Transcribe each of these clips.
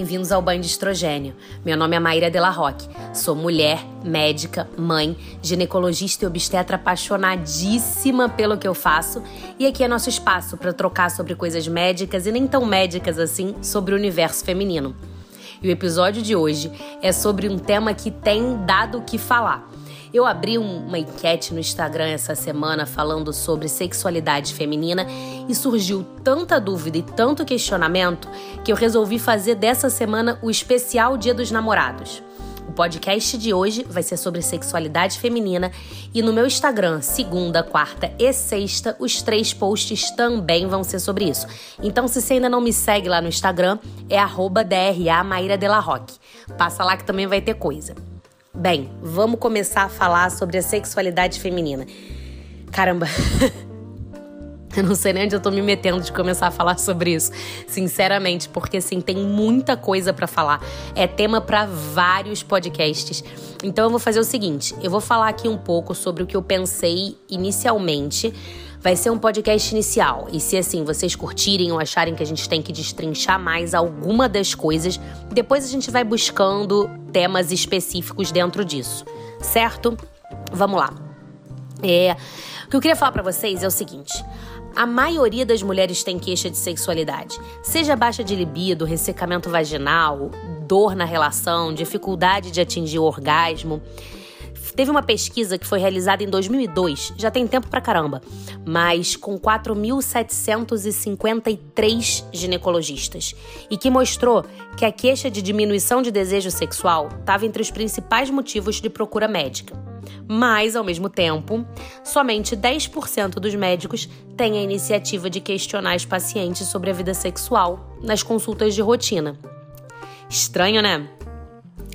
Bem-vindos ao Banho de Estrogênio. Meu nome é Maíra Della Roque. Sou mulher, médica, mãe, ginecologista e obstetra apaixonadíssima pelo que eu faço. E aqui é nosso espaço para trocar sobre coisas médicas e nem tão médicas assim sobre o universo feminino. E o episódio de hoje é sobre um tema que tem dado o que falar eu abri uma enquete no Instagram essa semana falando sobre sexualidade feminina e surgiu tanta dúvida e tanto questionamento que eu resolvi fazer dessa semana o especial Dia dos Namorados. O podcast de hoje vai ser sobre sexualidade feminina e no meu Instagram, segunda, quarta e sexta, os três posts também vão ser sobre isso. Então, se você ainda não me segue lá no Instagram, é arroba DRA Maíra. Passa lá que também vai ter coisa. Bem, vamos começar a falar sobre a sexualidade feminina. Caramba, eu não sei nem onde eu tô me metendo de começar a falar sobre isso, sinceramente, porque assim, tem muita coisa para falar. É tema para vários podcasts. Então eu vou fazer o seguinte, eu vou falar aqui um pouco sobre o que eu pensei inicialmente Vai ser um podcast inicial. E se assim vocês curtirem ou acharem que a gente tem que destrinchar mais alguma das coisas, depois a gente vai buscando temas específicos dentro disso. Certo? Vamos lá. É, o que eu queria falar para vocês é o seguinte: a maioria das mulheres tem queixa de sexualidade, seja baixa de libido, ressecamento vaginal, dor na relação, dificuldade de atingir o orgasmo. Teve uma pesquisa que foi realizada em 2002, já tem tempo pra caramba, mas com 4.753 ginecologistas, e que mostrou que a queixa de diminuição de desejo sexual estava entre os principais motivos de procura médica. Mas, ao mesmo tempo, somente 10% dos médicos têm a iniciativa de questionar os pacientes sobre a vida sexual nas consultas de rotina. Estranho, né?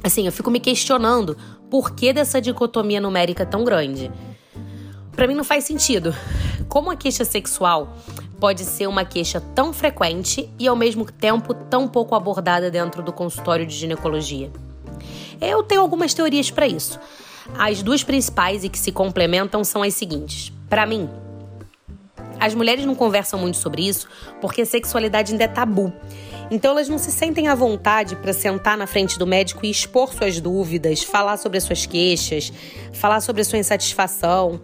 Assim, eu fico me questionando por que dessa dicotomia numérica tão grande. Para mim não faz sentido. Como a queixa sexual pode ser uma queixa tão frequente e ao mesmo tempo tão pouco abordada dentro do consultório de ginecologia? Eu tenho algumas teorias para isso. As duas principais e que se complementam são as seguintes. Para mim, as mulheres não conversam muito sobre isso porque sexualidade ainda é tabu. Então elas não se sentem à vontade para sentar na frente do médico e expor suas dúvidas, falar sobre as suas queixas, falar sobre a sua insatisfação,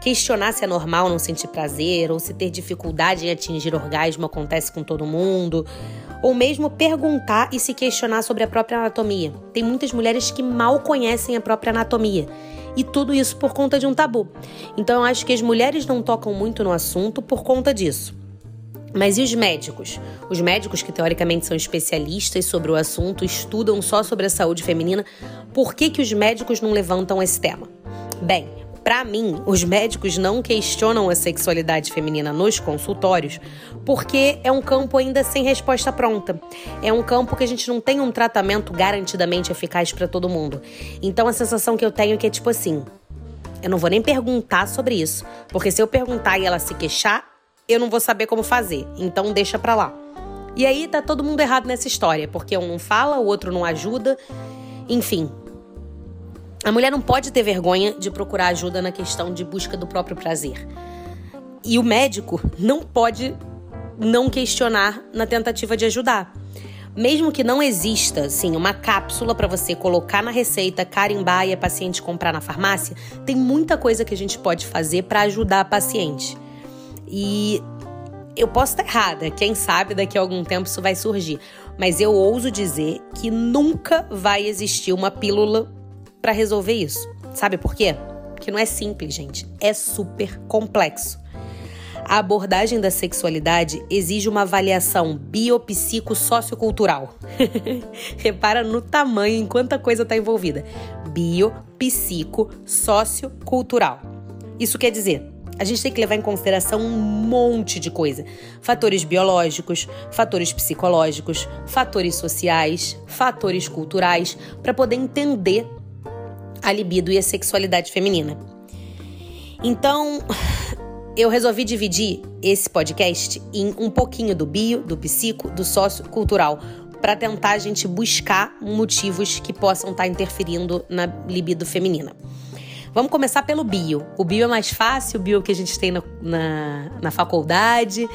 questionar se é normal não sentir prazer ou se ter dificuldade em atingir orgasmo acontece com todo mundo, ou mesmo perguntar e se questionar sobre a própria anatomia. Tem muitas mulheres que mal conhecem a própria anatomia. E tudo isso por conta de um tabu. Então eu acho que as mulheres não tocam muito no assunto por conta disso. Mas e os médicos? Os médicos que teoricamente são especialistas sobre o assunto, estudam só sobre a saúde feminina, por que, que os médicos não levantam esse tema? Bem, para mim, os médicos não questionam a sexualidade feminina nos consultórios porque é um campo ainda sem resposta pronta. É um campo que a gente não tem um tratamento garantidamente eficaz para todo mundo. Então a sensação que eu tenho é que é tipo assim: eu não vou nem perguntar sobre isso, porque se eu perguntar e ela se queixar, eu não vou saber como fazer, então deixa pra lá. E aí tá todo mundo errado nessa história, porque um não fala, o outro não ajuda, enfim. A mulher não pode ter vergonha de procurar ajuda na questão de busca do próprio prazer. E o médico não pode não questionar na tentativa de ajudar. Mesmo que não exista, sim, uma cápsula para você colocar na receita, carimbar e a paciente comprar na farmácia, tem muita coisa que a gente pode fazer para ajudar a paciente. E eu posso estar errada, quem sabe daqui a algum tempo isso vai surgir. Mas eu ouso dizer que nunca vai existir uma pílula para resolver isso. Sabe por quê? Porque não é simples, gente. É super complexo. A abordagem da sexualidade exige uma avaliação biopsico-sociocultural. Repara no tamanho, em quanta coisa está envolvida. Biopsico-sociocultural. Isso quer dizer, a gente tem que levar em consideração um monte de coisa: fatores biológicos, fatores psicológicos, fatores sociais, fatores culturais, para poder entender a libido e a sexualidade feminina. Então, eu resolvi dividir esse podcast em um pouquinho do bio, do psico, do sociocultural, para tentar a gente buscar motivos que possam estar tá interferindo na libido feminina. Vamos começar pelo bio. O bio é mais fácil, o bio que a gente tem na, na, na faculdade,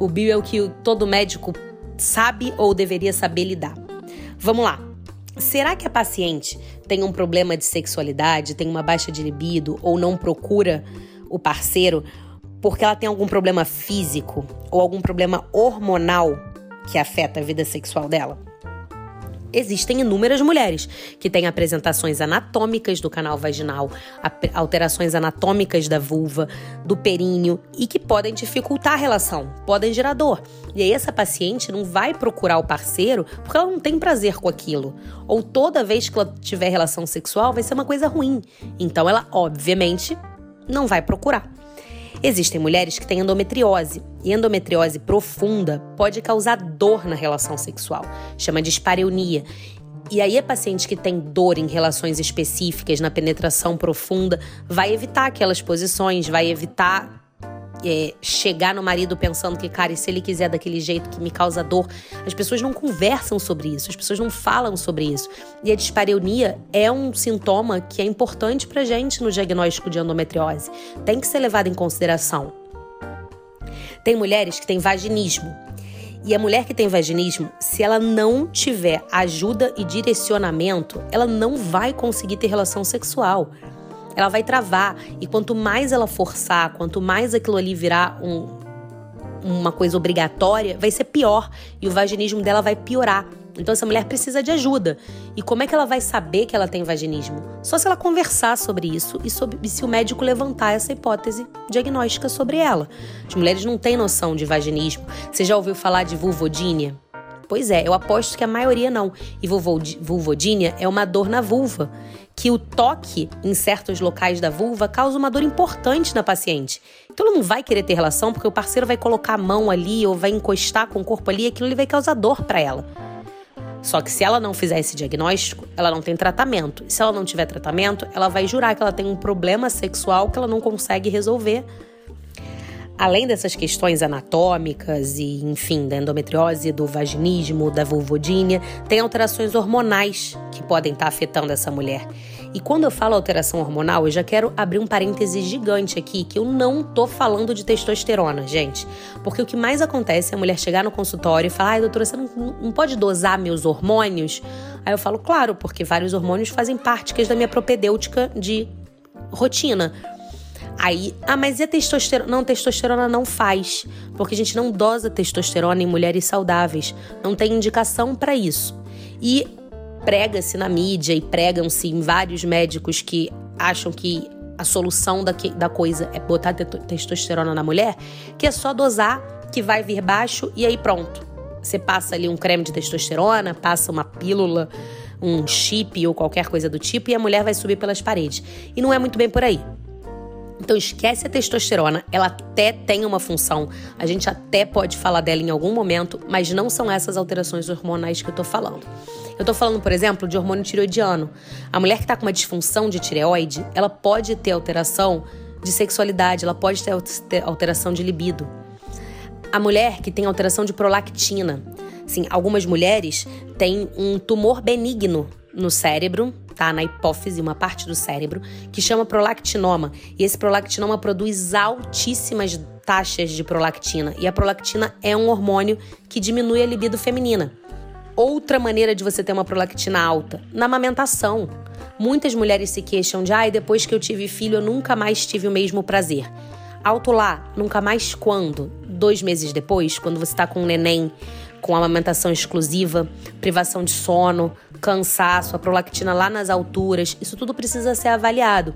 o bio é o que todo médico sabe ou deveria saber lidar. Vamos lá. Será que a paciente tem um problema de sexualidade, tem uma baixa de libido ou não procura o parceiro porque ela tem algum problema físico ou algum problema hormonal que afeta a vida sexual dela? Existem inúmeras mulheres que têm apresentações anatômicas do canal vaginal, alterações anatômicas da vulva, do períneo e que podem dificultar a relação, podem gerar dor. E aí essa paciente não vai procurar o parceiro porque ela não tem prazer com aquilo. Ou toda vez que ela tiver relação sexual vai ser uma coisa ruim. Então ela, obviamente, não vai procurar. Existem mulheres que têm endometriose, e endometriose profunda pode causar dor na relação sexual, chama de espareunia. E aí, a paciente que tem dor em relações específicas, na penetração profunda, vai evitar aquelas posições, vai evitar é, chegar no marido pensando que, cara, e se ele quiser daquele jeito que me causa dor? As pessoas não conversam sobre isso, as pessoas não falam sobre isso. E a dispareunia é um sintoma que é importante pra gente no diagnóstico de endometriose. Tem que ser levado em consideração. Tem mulheres que têm vaginismo. E a mulher que tem vaginismo, se ela não tiver ajuda e direcionamento, ela não vai conseguir ter relação sexual ela vai travar. E quanto mais ela forçar, quanto mais aquilo ali virar um, uma coisa obrigatória, vai ser pior. E o vaginismo dela vai piorar. Então essa mulher precisa de ajuda. E como é que ela vai saber que ela tem vaginismo? Só se ela conversar sobre isso e, sobre, e se o médico levantar essa hipótese diagnóstica sobre ela. As mulheres não têm noção de vaginismo. Você já ouviu falar de vulvodínia? Pois é, eu aposto que a maioria não. E vulvodínia é uma dor na vulva que o toque em certos locais da vulva causa uma dor importante na paciente. Então ela não vai querer ter relação porque o parceiro vai colocar a mão ali ou vai encostar com o corpo ali aquilo ali vai causar dor para ela. Só que se ela não fizer esse diagnóstico, ela não tem tratamento. Se ela não tiver tratamento, ela vai jurar que ela tem um problema sexual que ela não consegue resolver Além dessas questões anatômicas e, enfim, da endometriose, do vaginismo, da vulvodínia, tem alterações hormonais que podem estar afetando essa mulher. E quando eu falo alteração hormonal, eu já quero abrir um parêntese gigante aqui, que eu não tô falando de testosterona, gente. Porque o que mais acontece é a mulher chegar no consultório e falar: ai, doutora, você não, não pode dosar meus hormônios? Aí eu falo: claro, porque vários hormônios fazem parte é da minha propedêutica de rotina. Aí, ah, mas e a testosterona? Não, testosterona não faz, porque a gente não dosa testosterona em mulheres saudáveis. Não tem indicação para isso. E prega-se na mídia e pregam-se em vários médicos que acham que a solução da, que, da coisa é botar testosterona na mulher, que é só dosar, que vai vir baixo e aí pronto. Você passa ali um creme de testosterona, passa uma pílula, um chip ou qualquer coisa do tipo e a mulher vai subir pelas paredes. E não é muito bem por aí. Então esquece a testosterona, ela até tem uma função, a gente até pode falar dela em algum momento, mas não são essas alterações hormonais que eu tô falando. Eu tô falando, por exemplo, de hormônio tireoidiano. A mulher que tá com uma disfunção de tireoide, ela pode ter alteração de sexualidade, ela pode ter alteração de libido. A mulher que tem alteração de prolactina. Sim, algumas mulheres têm um tumor benigno no cérebro, tá? Na hipófise, uma parte do cérebro, que chama prolactinoma. E esse prolactinoma produz altíssimas taxas de prolactina. E a prolactina é um hormônio que diminui a libido feminina. Outra maneira de você ter uma prolactina alta, na amamentação. Muitas mulheres se queixam de, ai, ah, depois que eu tive filho, eu nunca mais tive o mesmo prazer. Alto lá, nunca mais quando? Dois meses depois, quando você está com um neném com amamentação exclusiva, privação de sono, cansaço, a prolactina lá nas alturas, isso tudo precisa ser avaliado.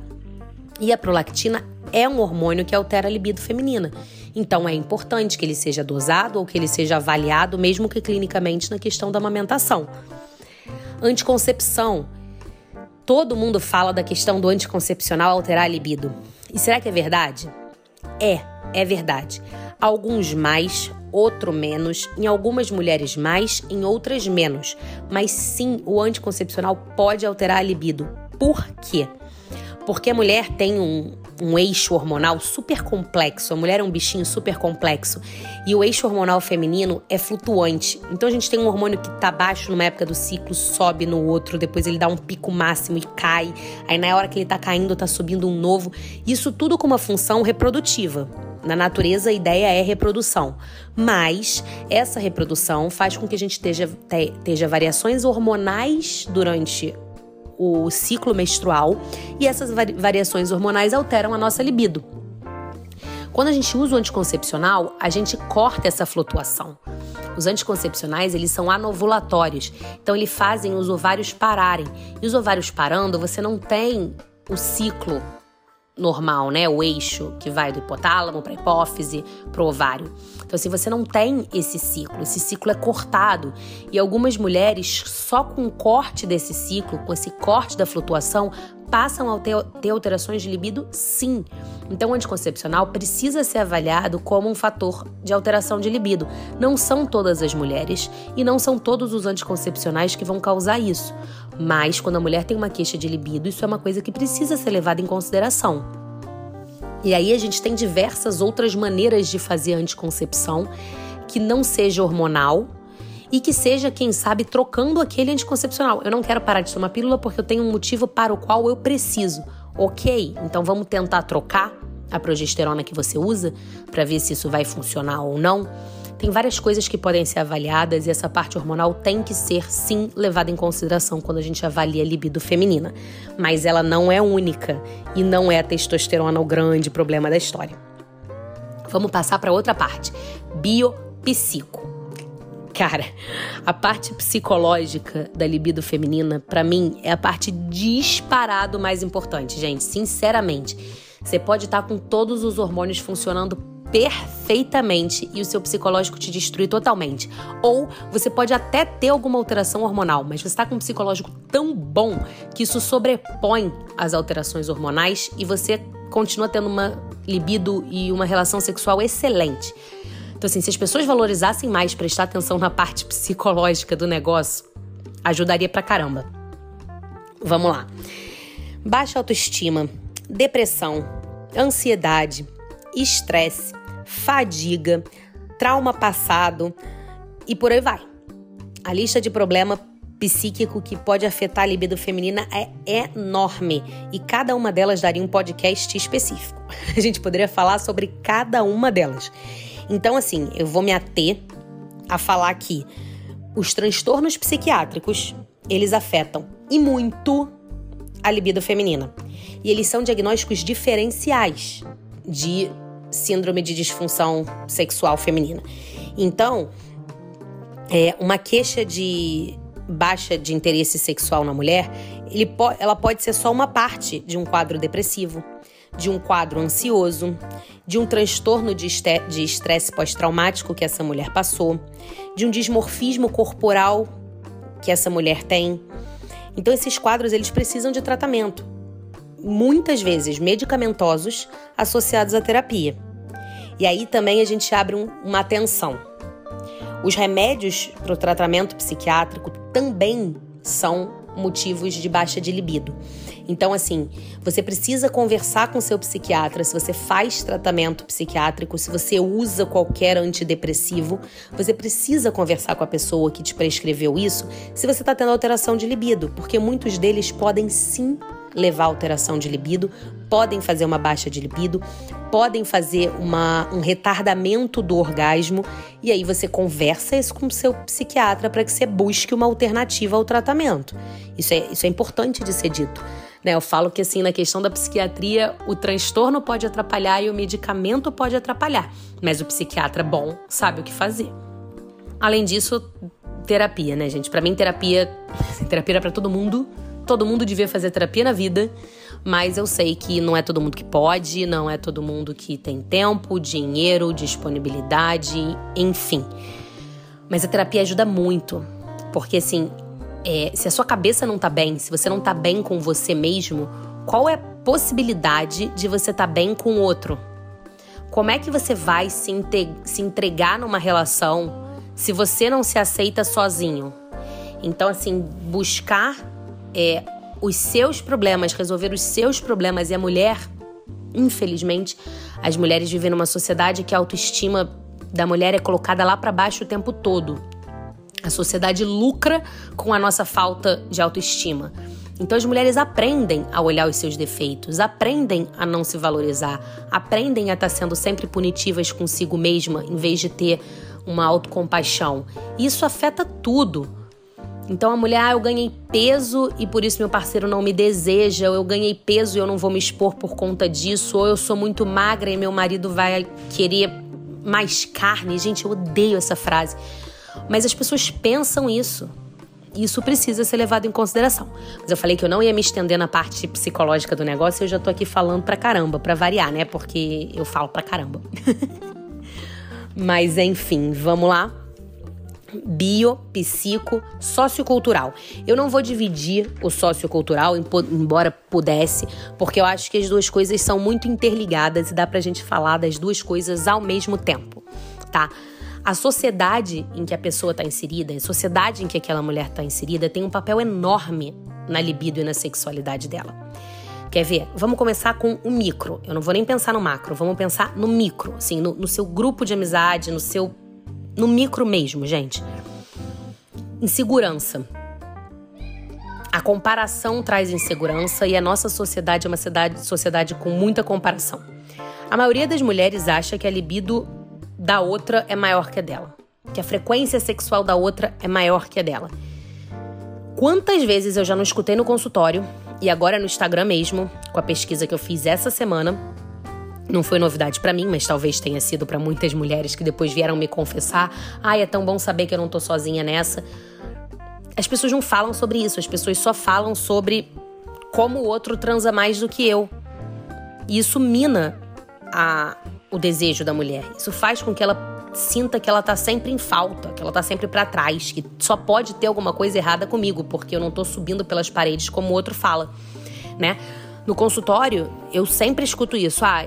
E a prolactina é um hormônio que altera a libido feminina. Então é importante que ele seja dosado ou que ele seja avaliado, mesmo que clinicamente, na questão da amamentação. Anticoncepção. Todo mundo fala da questão do anticoncepcional alterar a libido. E será que é verdade? É, é verdade. Alguns mais, outro menos, em algumas mulheres mais, em outras menos. Mas sim, o anticoncepcional pode alterar a libido. Por quê? Porque a mulher tem um, um eixo hormonal super complexo. A mulher é um bichinho super complexo. E o eixo hormonal feminino é flutuante. Então a gente tem um hormônio que tá baixo numa época do ciclo, sobe no outro, depois ele dá um pico máximo e cai. Aí na hora que ele tá caindo, tá subindo um novo. Isso tudo com uma função reprodutiva na natureza a ideia é reprodução, mas essa reprodução faz com que a gente esteja, esteja variações hormonais durante o ciclo menstrual e essas variações hormonais alteram a nossa libido. Quando a gente usa o anticoncepcional, a gente corta essa flutuação. Os anticoncepcionais, eles são anovulatórios, então eles fazem os ovários pararem. E os ovários parando, você não tem o ciclo normal, né? O eixo que vai do hipotálamo para a hipófise, para o ovário. Então, assim, você não tem esse ciclo, esse ciclo é cortado. E algumas mulheres, só com o corte desse ciclo, com esse corte da flutuação, passam a ter, ter alterações de libido, sim. Então, o anticoncepcional precisa ser avaliado como um fator de alteração de libido. Não são todas as mulheres e não são todos os anticoncepcionais que vão causar isso. Mas, quando a mulher tem uma queixa de libido, isso é uma coisa que precisa ser levada em consideração. E aí, a gente tem diversas outras maneiras de fazer anticoncepção que não seja hormonal, e que seja, quem sabe, trocando aquele anticoncepcional. Eu não quero parar de tomar pílula porque eu tenho um motivo para o qual eu preciso. Ok, então vamos tentar trocar a progesterona que você usa para ver se isso vai funcionar ou não. Tem várias coisas que podem ser avaliadas e essa parte hormonal tem que ser sim levada em consideração quando a gente avalia a libido feminina. Mas ela não é única e não é a testosterona o grande problema da história. Vamos passar para outra parte: biopsico. Cara, a parte psicológica da libido feminina, para mim, é a parte disparado mais importante, gente. Sinceramente, você pode estar tá com todos os hormônios funcionando perfeitamente e o seu psicológico te destruir totalmente. Ou você pode até ter alguma alteração hormonal, mas você está com um psicológico tão bom que isso sobrepõe as alterações hormonais e você continua tendo uma libido e uma relação sexual excelente. Então, assim, se as pessoas valorizassem mais prestar atenção na parte psicológica do negócio, ajudaria pra caramba. Vamos lá. Baixa autoestima, depressão, ansiedade, estresse, fadiga, trauma passado e por aí vai. A lista de problema psíquico que pode afetar a libido feminina é enorme e cada uma delas daria um podcast específico. A gente poderia falar sobre cada uma delas. Então, assim, eu vou me ater a falar que os transtornos psiquiátricos, eles afetam e muito a libido feminina. E eles são diagnósticos diferenciais de síndrome de disfunção sexual feminina. Então, é, uma queixa de baixa de interesse sexual na mulher, po ela pode ser só uma parte de um quadro depressivo, de um quadro ansioso, de um transtorno de estresse pós-traumático que essa mulher passou, de um dismorfismo corporal que essa mulher tem. Então esses quadros eles precisam de tratamento, muitas vezes medicamentosos associados à terapia. E aí também a gente abre um, uma atenção. Os remédios para o tratamento psiquiátrico também são motivos de baixa de libido. Então, assim, você precisa conversar com seu psiquiatra se você faz tratamento psiquiátrico, se você usa qualquer antidepressivo, você precisa conversar com a pessoa que te prescreveu isso se você está tendo alteração de libido, porque muitos deles podem sim levar alteração de libido, podem fazer uma baixa de libido, podem fazer uma, um retardamento do orgasmo, e aí você conversa isso com o seu psiquiatra para que você busque uma alternativa ao tratamento. Isso é, isso é importante de ser dito. Né? Eu falo que assim, na questão da psiquiatria, o transtorno pode atrapalhar e o medicamento pode atrapalhar, mas o psiquiatra bom sabe o que fazer. Além disso, terapia, né, gente? Para mim, terapia, terapia é para todo mundo. Todo mundo devia fazer terapia na vida, mas eu sei que não é todo mundo que pode, não é todo mundo que tem tempo, dinheiro, disponibilidade, enfim. Mas a terapia ajuda muito, porque assim, é, se a sua cabeça não tá bem, se você não tá bem com você mesmo, qual é a possibilidade de você tá bem com o outro? Como é que você vai se, se entregar numa relação se você não se aceita sozinho? Então, assim, buscar é, os seus problemas, resolver os seus problemas. E a mulher, infelizmente, as mulheres vivem numa sociedade que a autoestima da mulher é colocada lá para baixo o tempo todo. A sociedade lucra com a nossa falta de autoestima. Então as mulheres aprendem a olhar os seus defeitos, aprendem a não se valorizar, aprendem a estar sendo sempre punitivas consigo mesma em vez de ter uma autocompaixão. Isso afeta tudo. Então a mulher, ah, eu ganhei peso e por isso meu parceiro não me deseja, ou eu ganhei peso e eu não vou me expor por conta disso, ou eu sou muito magra e meu marido vai querer mais carne. Gente, eu odeio essa frase. Mas as pessoas pensam isso. Isso precisa ser levado em consideração. Mas eu falei que eu não ia me estender na parte psicológica do negócio, eu já tô aqui falando pra caramba, pra variar, né? Porque eu falo pra caramba. Mas enfim, vamos lá bio, psico, sociocultural. Eu não vou dividir o sociocultural, embora pudesse, porque eu acho que as duas coisas são muito interligadas e dá pra gente falar das duas coisas ao mesmo tempo, tá? A sociedade em que a pessoa está inserida, a sociedade em que aquela mulher está inserida, tem um papel enorme na libido e na sexualidade dela. Quer ver? Vamos começar com o micro. Eu não vou nem pensar no macro, vamos pensar no micro, assim, no, no seu grupo de amizade, no seu no micro mesmo, gente. Insegurança. A comparação traz insegurança e a nossa sociedade é uma sociedade, sociedade com muita comparação. A maioria das mulheres acha que a libido da outra é maior que a dela, que a frequência sexual da outra é maior que a dela. Quantas vezes eu já não escutei no consultório e agora no Instagram mesmo, com a pesquisa que eu fiz essa semana, não foi novidade para mim, mas talvez tenha sido para muitas mulheres que depois vieram me confessar: "Ai, é tão bom saber que eu não tô sozinha nessa". As pessoas não falam sobre isso, as pessoas só falam sobre como o outro transa mais do que eu. E isso mina a, o desejo da mulher. Isso faz com que ela sinta que ela tá sempre em falta, que ela tá sempre para trás, que só pode ter alguma coisa errada comigo, porque eu não tô subindo pelas paredes como o outro fala, né? No consultório, eu sempre escuto isso. Ah,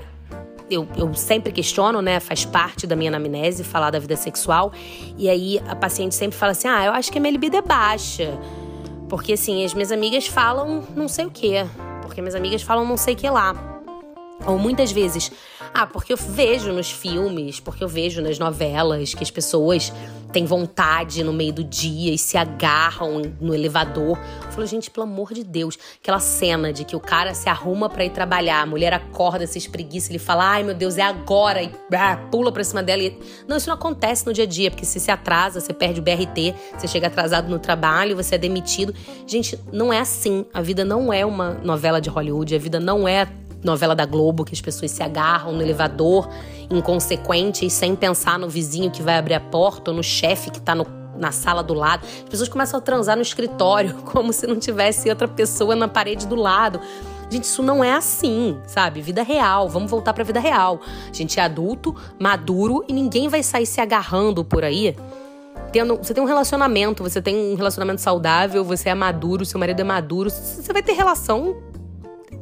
eu, eu sempre questiono, né? Faz parte da minha anamnese falar da vida sexual. E aí a paciente sempre fala assim: ah, eu acho que a minha libido é baixa. Porque assim, as minhas amigas falam não sei o quê. Porque minhas amigas falam não sei o que lá. Ou muitas vezes, ah, porque eu vejo nos filmes, porque eu vejo nas novelas que as pessoas têm vontade no meio do dia e se agarram no elevador. Eu falo, gente, pelo amor de Deus, aquela cena de que o cara se arruma para ir trabalhar, a mulher acorda, se espreguiça, ele fala, ai meu Deus, é agora, e ah, pula pra cima dela. E... Não, isso não acontece no dia a dia, porque se se atrasa, você perde o BRT, você chega atrasado no trabalho, você é demitido. Gente, não é assim. A vida não é uma novela de Hollywood, a vida não é novela da Globo que as pessoas se agarram no elevador, inconsequentes, sem pensar no vizinho que vai abrir a porta ou no chefe que tá no, na sala do lado. As pessoas começam a transar no escritório, como se não tivesse outra pessoa na parede do lado. Gente, isso não é assim, sabe? Vida real. Vamos voltar pra vida real. A gente é adulto, maduro e ninguém vai sair se agarrando por aí. Tendo, você tem um relacionamento, você tem um relacionamento saudável, você é maduro, seu marido é maduro, você vai ter relação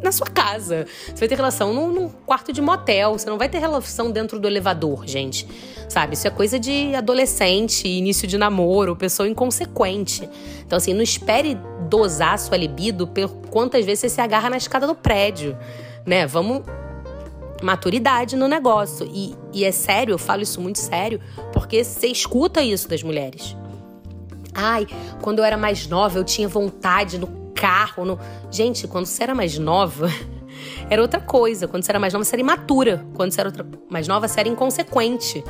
na sua casa. Você vai ter relação num, num, quarto de motel. Você não vai ter relação dentro do elevador, gente. Sabe? Isso é coisa de adolescente, início de namoro, pessoa inconsequente. Então, assim, não espere dosar sua libido por quantas vezes você se agarra na escada do prédio. Né? Vamos. Maturidade no negócio. E, e é sério, eu falo isso muito sério, porque você escuta isso das mulheres. Ai, quando eu era mais nova, eu tinha vontade no carro. No... Gente, quando você era mais nova, era outra coisa. Quando você era mais nova, você era imatura. Quando você era outra... mais nova, você era inconsequente.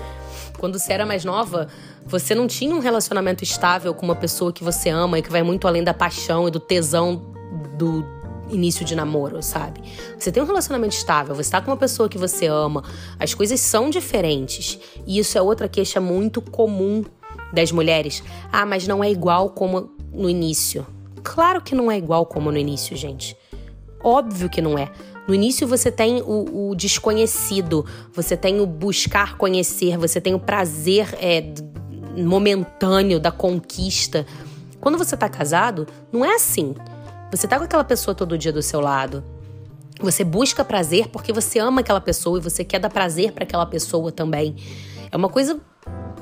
Quando você era mais nova, você não tinha um relacionamento estável com uma pessoa que você ama e que vai muito além da paixão e do tesão do início de namoro, sabe? Você tem um relacionamento estável, você tá com uma pessoa que você ama, as coisas são diferentes. E isso é outra queixa muito comum das mulheres. Ah, mas não é igual como no início. Claro que não é igual como no início, gente. Óbvio que não é. No início você tem o, o desconhecido, você tem o buscar conhecer, você tem o prazer é, momentâneo da conquista. Quando você tá casado, não é assim. Você tá com aquela pessoa todo dia do seu lado. Você busca prazer porque você ama aquela pessoa e você quer dar prazer para aquela pessoa também. É uma coisa.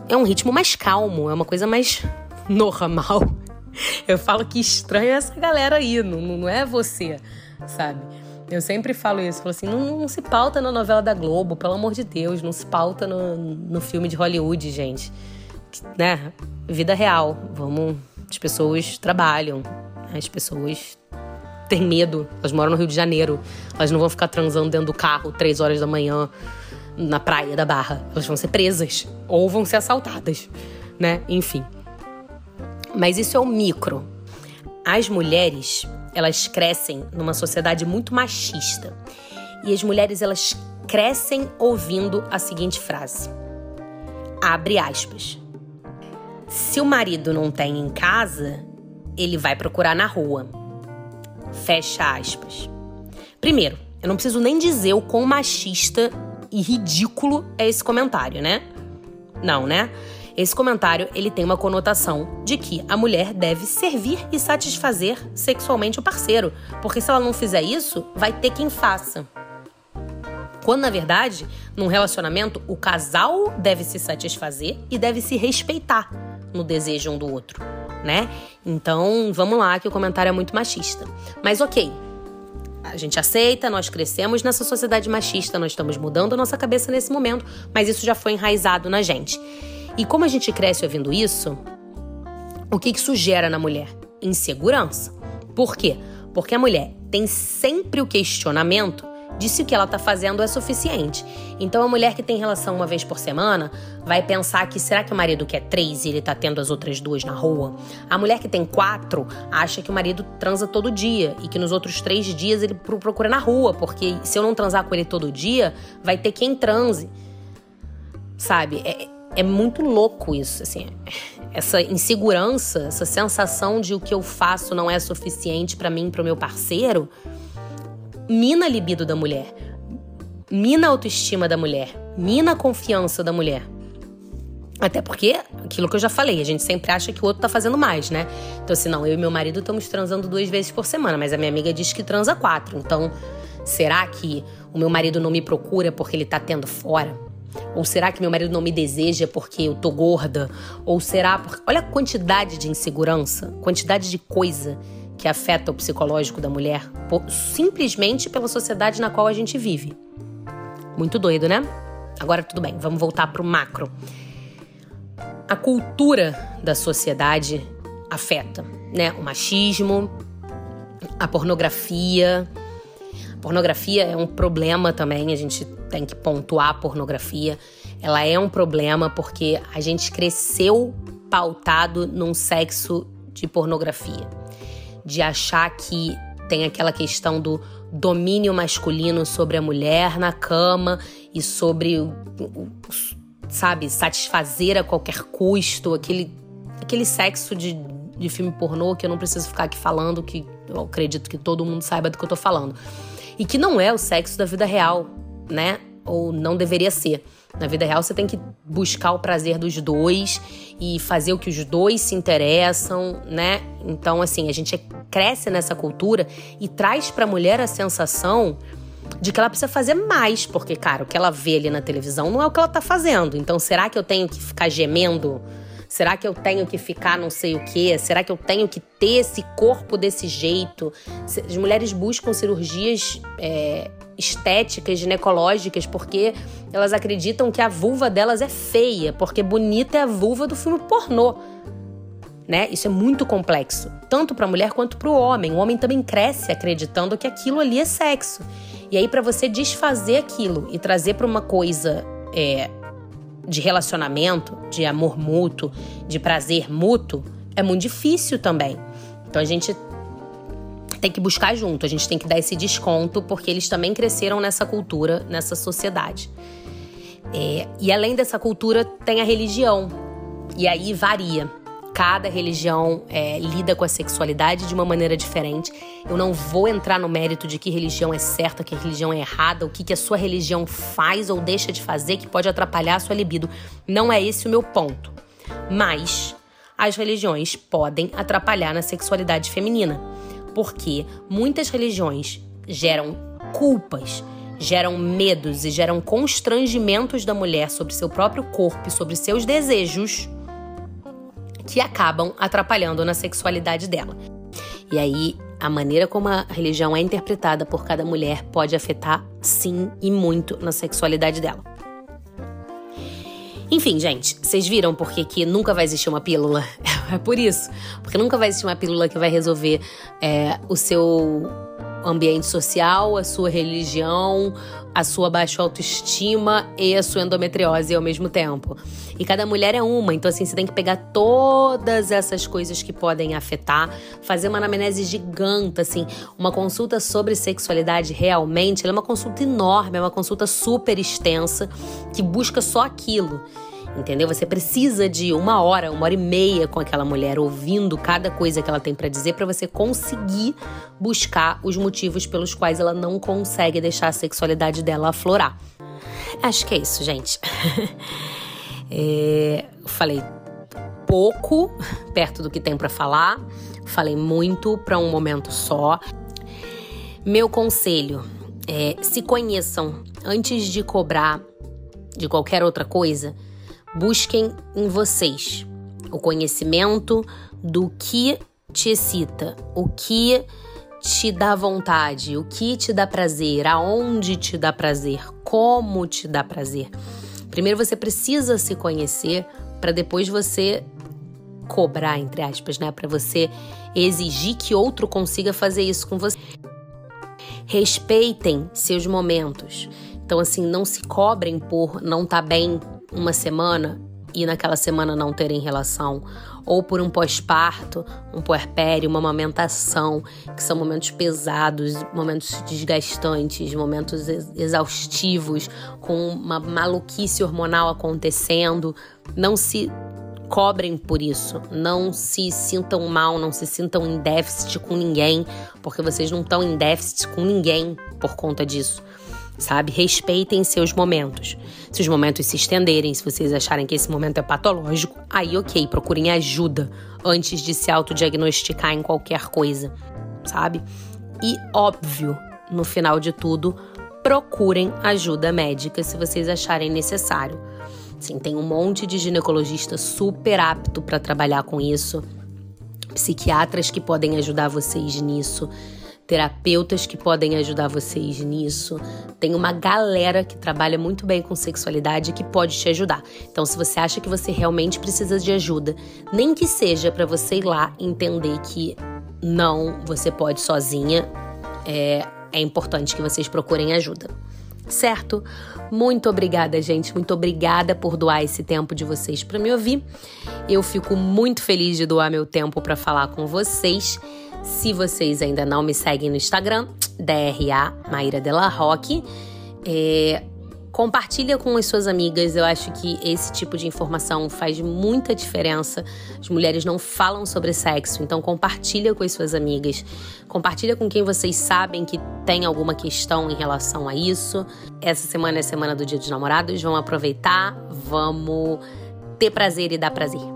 É um ritmo mais calmo, é uma coisa mais normal. Eu falo que estranho é essa galera aí, não, não é você, sabe? Eu sempre falo isso, falo assim, não, não, se pauta na novela da Globo, pelo amor de Deus, não se pauta no, no filme de Hollywood, gente. Né? Vida real. Vamos. As pessoas trabalham, as pessoas têm medo, elas moram no Rio de Janeiro, elas não vão ficar transando dentro do carro três horas da manhã na praia da Barra. Elas vão ser presas ou vão ser assaltadas, né? Enfim. Mas isso é o micro. As mulheres, elas crescem numa sociedade muito machista. E as mulheres, elas crescem ouvindo a seguinte frase: abre aspas. Se o marido não tem em casa, ele vai procurar na rua. Fecha aspas. Primeiro, eu não preciso nem dizer o quão machista e ridículo é esse comentário, né? Não, né? Esse comentário ele tem uma conotação de que a mulher deve servir e satisfazer sexualmente o parceiro, porque se ela não fizer isso, vai ter quem faça. Quando na verdade, num relacionamento, o casal deve se satisfazer e deve se respeitar no desejo um do outro, né? Então, vamos lá que o comentário é muito machista. Mas OK, a gente aceita, nós crescemos nessa sociedade machista, nós estamos mudando a nossa cabeça nesse momento, mas isso já foi enraizado na gente. E como a gente cresce ouvindo isso, o que isso gera na mulher? Insegurança. Por quê? Porque a mulher tem sempre o questionamento de se o que ela está fazendo é suficiente. Então a mulher que tem relação uma vez por semana vai pensar que será que o marido quer três e ele está tendo as outras duas na rua? A mulher que tem quatro acha que o marido transa todo dia e que nos outros três dias ele procura na rua, porque se eu não transar com ele todo dia, vai ter quem transe. Sabe? É, é muito louco isso, assim. Essa insegurança, essa sensação de o que eu faço não é suficiente para mim, para o meu parceiro mina a libido da mulher, mina a autoestima da mulher, mina a confiança da mulher. Até porque, aquilo que eu já falei, a gente sempre acha que o outro tá fazendo mais, né? Então, assim, não, eu e meu marido estamos transando duas vezes por semana, mas a minha amiga diz que transa quatro. Então, será que o meu marido não me procura porque ele tá tendo fora? Ou será que meu marido não me deseja porque eu tô gorda? Ou será. Olha a quantidade de insegurança, quantidade de coisa que afeta o psicológico da mulher simplesmente pela sociedade na qual a gente vive. Muito doido, né? Agora tudo bem, vamos voltar para o macro. A cultura da sociedade afeta, né? O machismo, a pornografia. Pornografia é um problema também, a gente tem que pontuar a pornografia. Ela é um problema porque a gente cresceu pautado num sexo de pornografia de achar que tem aquela questão do domínio masculino sobre a mulher na cama e sobre sabe, satisfazer a qualquer custo, aquele, aquele sexo de, de filme pornô que eu não preciso ficar aqui falando, que eu acredito que todo mundo saiba do que eu tô falando. E que não é o sexo da vida real, né? Ou não deveria ser. Na vida real, você tem que buscar o prazer dos dois e fazer o que os dois se interessam, né? Então, assim, a gente cresce nessa cultura e traz para a mulher a sensação de que ela precisa fazer mais, porque, cara, o que ela vê ali na televisão não é o que ela tá fazendo. Então, será que eu tenho que ficar gemendo? Será que eu tenho que ficar não sei o quê? Será que eu tenho que ter esse corpo desse jeito? As mulheres buscam cirurgias é, estéticas, ginecológicas, porque elas acreditam que a vulva delas é feia, porque bonita é a vulva do filme pornô. Né? Isso é muito complexo, tanto para a mulher quanto para o homem. O homem também cresce acreditando que aquilo ali é sexo. E aí, para você desfazer aquilo e trazer para uma coisa é, de relacionamento, de amor mútuo, de prazer mútuo, é muito difícil também. Então a gente tem que buscar junto, a gente tem que dar esse desconto, porque eles também cresceram nessa cultura, nessa sociedade. É, e além dessa cultura, tem a religião. E aí varia. Cada religião é, lida com a sexualidade de uma maneira diferente. Eu não vou entrar no mérito de que religião é certa, que religião é errada, o que, que a sua religião faz ou deixa de fazer que pode atrapalhar a sua libido. Não é esse o meu ponto. Mas as religiões podem atrapalhar na sexualidade feminina, porque muitas religiões geram culpas, geram medos e geram constrangimentos da mulher sobre seu próprio corpo e sobre seus desejos que acabam atrapalhando na sexualidade dela. E aí, a maneira como a religião é interpretada por cada mulher pode afetar, sim, e muito na sexualidade dela. Enfim, gente, vocês viram porque que nunca vai existir uma pílula? É por isso. Porque nunca vai existir uma pílula que vai resolver é, o seu ambiente social, a sua religião, a sua baixa autoestima e a sua endometriose ao mesmo tempo. E cada mulher é uma, então assim, você tem que pegar todas essas coisas que podem afetar, fazer uma anamnese gigante, assim, uma consulta sobre sexualidade realmente, é uma consulta enorme, é uma consulta super extensa que busca só aquilo entendeu? Você precisa de uma hora, uma hora e meia com aquela mulher, ouvindo cada coisa que ela tem para dizer, para você conseguir buscar os motivos pelos quais ela não consegue deixar a sexualidade dela aflorar. Acho que é isso, gente. é, falei pouco perto do que tem para falar, falei muito para um momento só. Meu conselho é: se conheçam antes de cobrar de qualquer outra coisa Busquem em vocês o conhecimento do que te excita, o que te dá vontade, o que te dá prazer, aonde te dá prazer, como te dá prazer. Primeiro você precisa se conhecer para depois você cobrar, entre aspas, né? Para você exigir que outro consiga fazer isso com você. Respeitem seus momentos. Então, assim, não se cobrem por não estar tá bem uma semana e naquela semana não terem relação, ou por um pós-parto, um puerpério, uma amamentação, que são momentos pesados, momentos desgastantes, momentos exaustivos, com uma maluquice hormonal acontecendo. Não se cobrem por isso, não se sintam mal, não se sintam em déficit com ninguém, porque vocês não estão em déficit com ninguém por conta disso sabe? Respeitem seus momentos. Se os momentos se estenderem, se vocês acharem que esse momento é patológico, aí ok, procurem ajuda antes de se autodiagnosticar em qualquer coisa, sabe? E óbvio, no final de tudo, procurem ajuda médica se vocês acharem necessário. Sim, tem um monte de ginecologista super apto para trabalhar com isso, psiquiatras que podem ajudar vocês nisso terapeutas que podem ajudar vocês nisso. Tem uma galera que trabalha muito bem com sexualidade que pode te ajudar. Então, se você acha que você realmente precisa de ajuda, nem que seja para você ir lá entender que não, você pode sozinha, é, é importante que vocês procurem ajuda. Certo? Muito obrigada, gente. Muito obrigada por doar esse tempo de vocês para me ouvir. Eu fico muito feliz de doar meu tempo para falar com vocês. Se vocês ainda não me seguem no Instagram, DRA Maíra Della Roque, é, compartilha com as suas amigas. Eu acho que esse tipo de informação faz muita diferença. As mulheres não falam sobre sexo, então compartilha com as suas amigas. Compartilha com quem vocês sabem que tem alguma questão em relação a isso. Essa semana é a semana do Dia dos Namorados. Vamos aproveitar, vamos ter prazer e dar prazer.